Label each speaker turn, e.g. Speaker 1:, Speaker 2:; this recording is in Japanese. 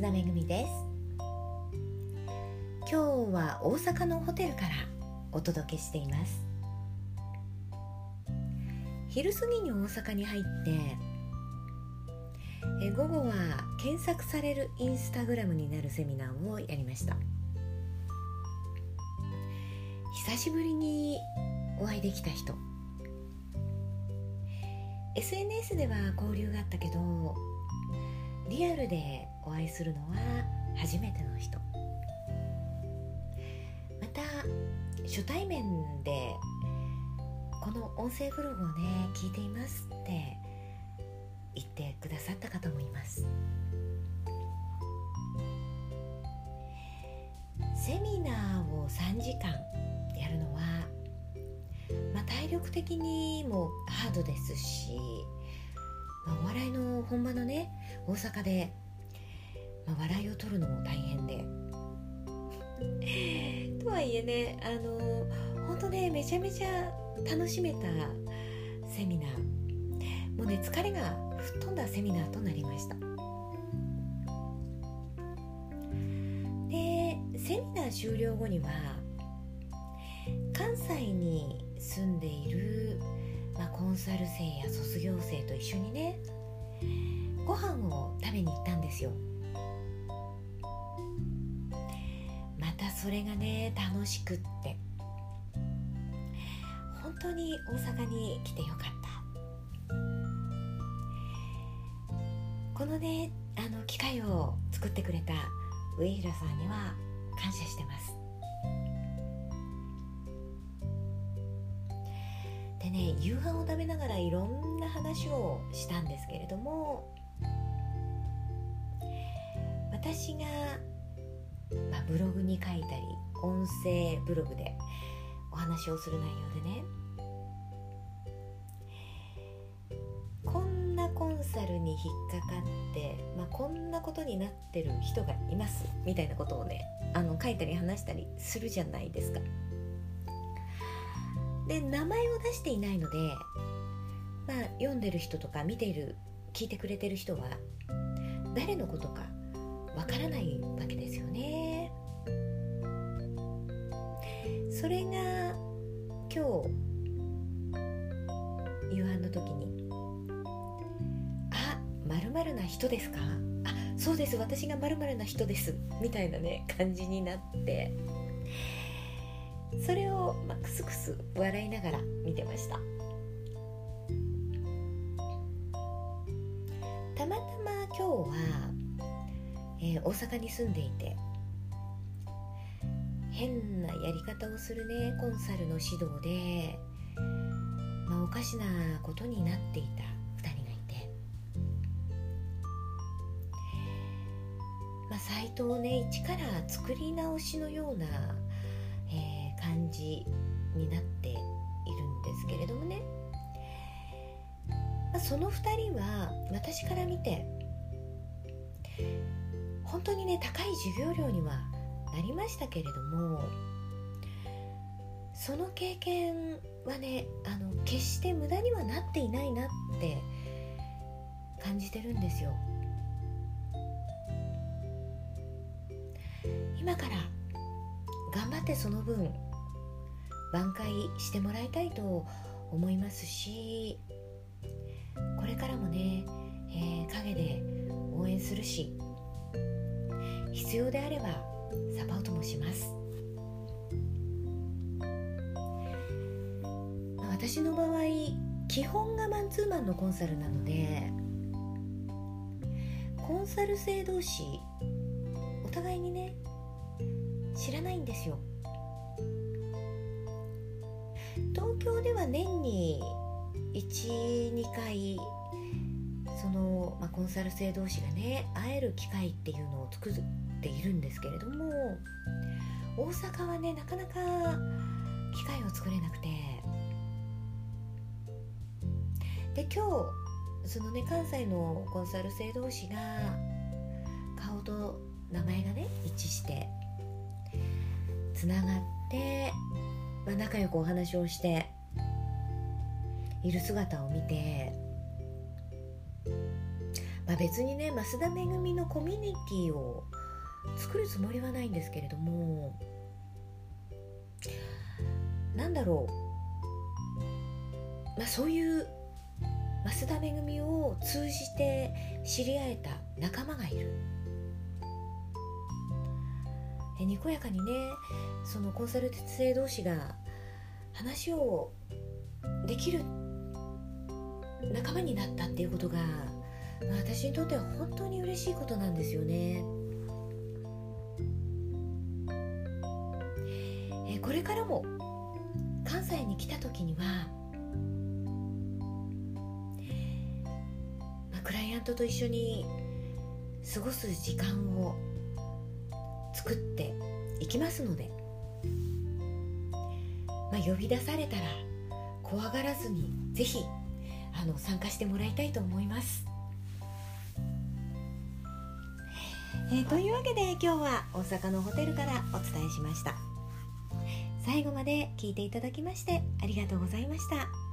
Speaker 1: 田めぐみです。今日は大阪のホテルからお届けしています。昼過ぎに大阪に入ってえ午後は検索されるインスタグラムになるセミナーをやりました。久しぶりにお会いできた人。SNS では交流があったけどリアルでお会いするのは初めての人。また初対面でこの音声ブログをね聞いていますって言ってくださった方もいます。セミナーを3時間やるのは、まあ、体力的にもハードですしまあ、お笑いの本場のね大阪で、まあ、笑いを取るのも大変で。とはいえねあの本当ねめちゃめちゃ楽しめたセミナー。もうね疲れが吹っ飛んだセミナーとなりました。でセミナー終了後には関西に住んでいるまあ、コンサル生や卒業生と一緒にねご飯を食べに行ったんですよ。それがね楽しくって。本当に大阪に来てよかった。このねあの機会を作ってくれた上平さんには感謝してます。でね夕飯を食べながらいろんな話をしたんですけれども私が、まあ、ブログに書いたり音声ブログでお話をする内容でねこんなコンサルに引っかかって、まあ、こんなことになってる人がいますみたいなことをねあの書いたり話したりするじゃないですか。で名前を出していないので、まあ、読んでる人とか見ている聞いてくれてる人は誰のことかわからないわけですよね。それが今日夕飯の時に「あまるな人ですか?」あ「そうです私がまるな人です」みたいなね感じになってそれを、まあ、クスクス笑いながら見てましたたまたま今日は、えー、大阪に住んでいて変なやり方をするねコンサルの指導で、まあ、おかしなことになっていた2人がいて、まあ、サイトをね一から作り直しのようなえ感じになっているんですけれどもね、まあ、その2人は私から見て本当にね高い授業料にはなりましたけれどもその経験はねあの決して無駄にはなっていないなって感じてるんですよ。今から頑張ってその分挽回してもらいたいと思いますしこれからもね、えー、陰で応援するし必要であればサポートもします、私の場合基本がマンツーマンのコンサルなのでコンサル生同士お互いにね知らないんですよ。東京では年に12回その、まあ、コンサル生同士がね会える機会っていうのを作っているんですけれども大阪はねなかなか機会を作れなくて。で今日そのね関西のコンサル生同士が顔と名前がね一致してつながってまあ、仲良くお話をしている姿を見てまあ、別にね増田めぐみのコミュニティを作るつもりはないんですけれどもなんだろう、まあ、そういう増田めぐみを通じて知り合えた仲間がいる。にこやかにねそのコンサル生同士が話をできるっ仲間になったっていうことが、まあ、私にとっては本当に嬉しいことなんですよね。えこれからも関西に来た時には、まあ、クライアントと一緒に過ごす時間を作っていきますので、まあ、呼び出されたら怖がらずにぜひあの参加してもらいたいと思います。えー、というわけで今日は大阪のホテルからお伝えしました最後まで聞いていただきましてありがとうございました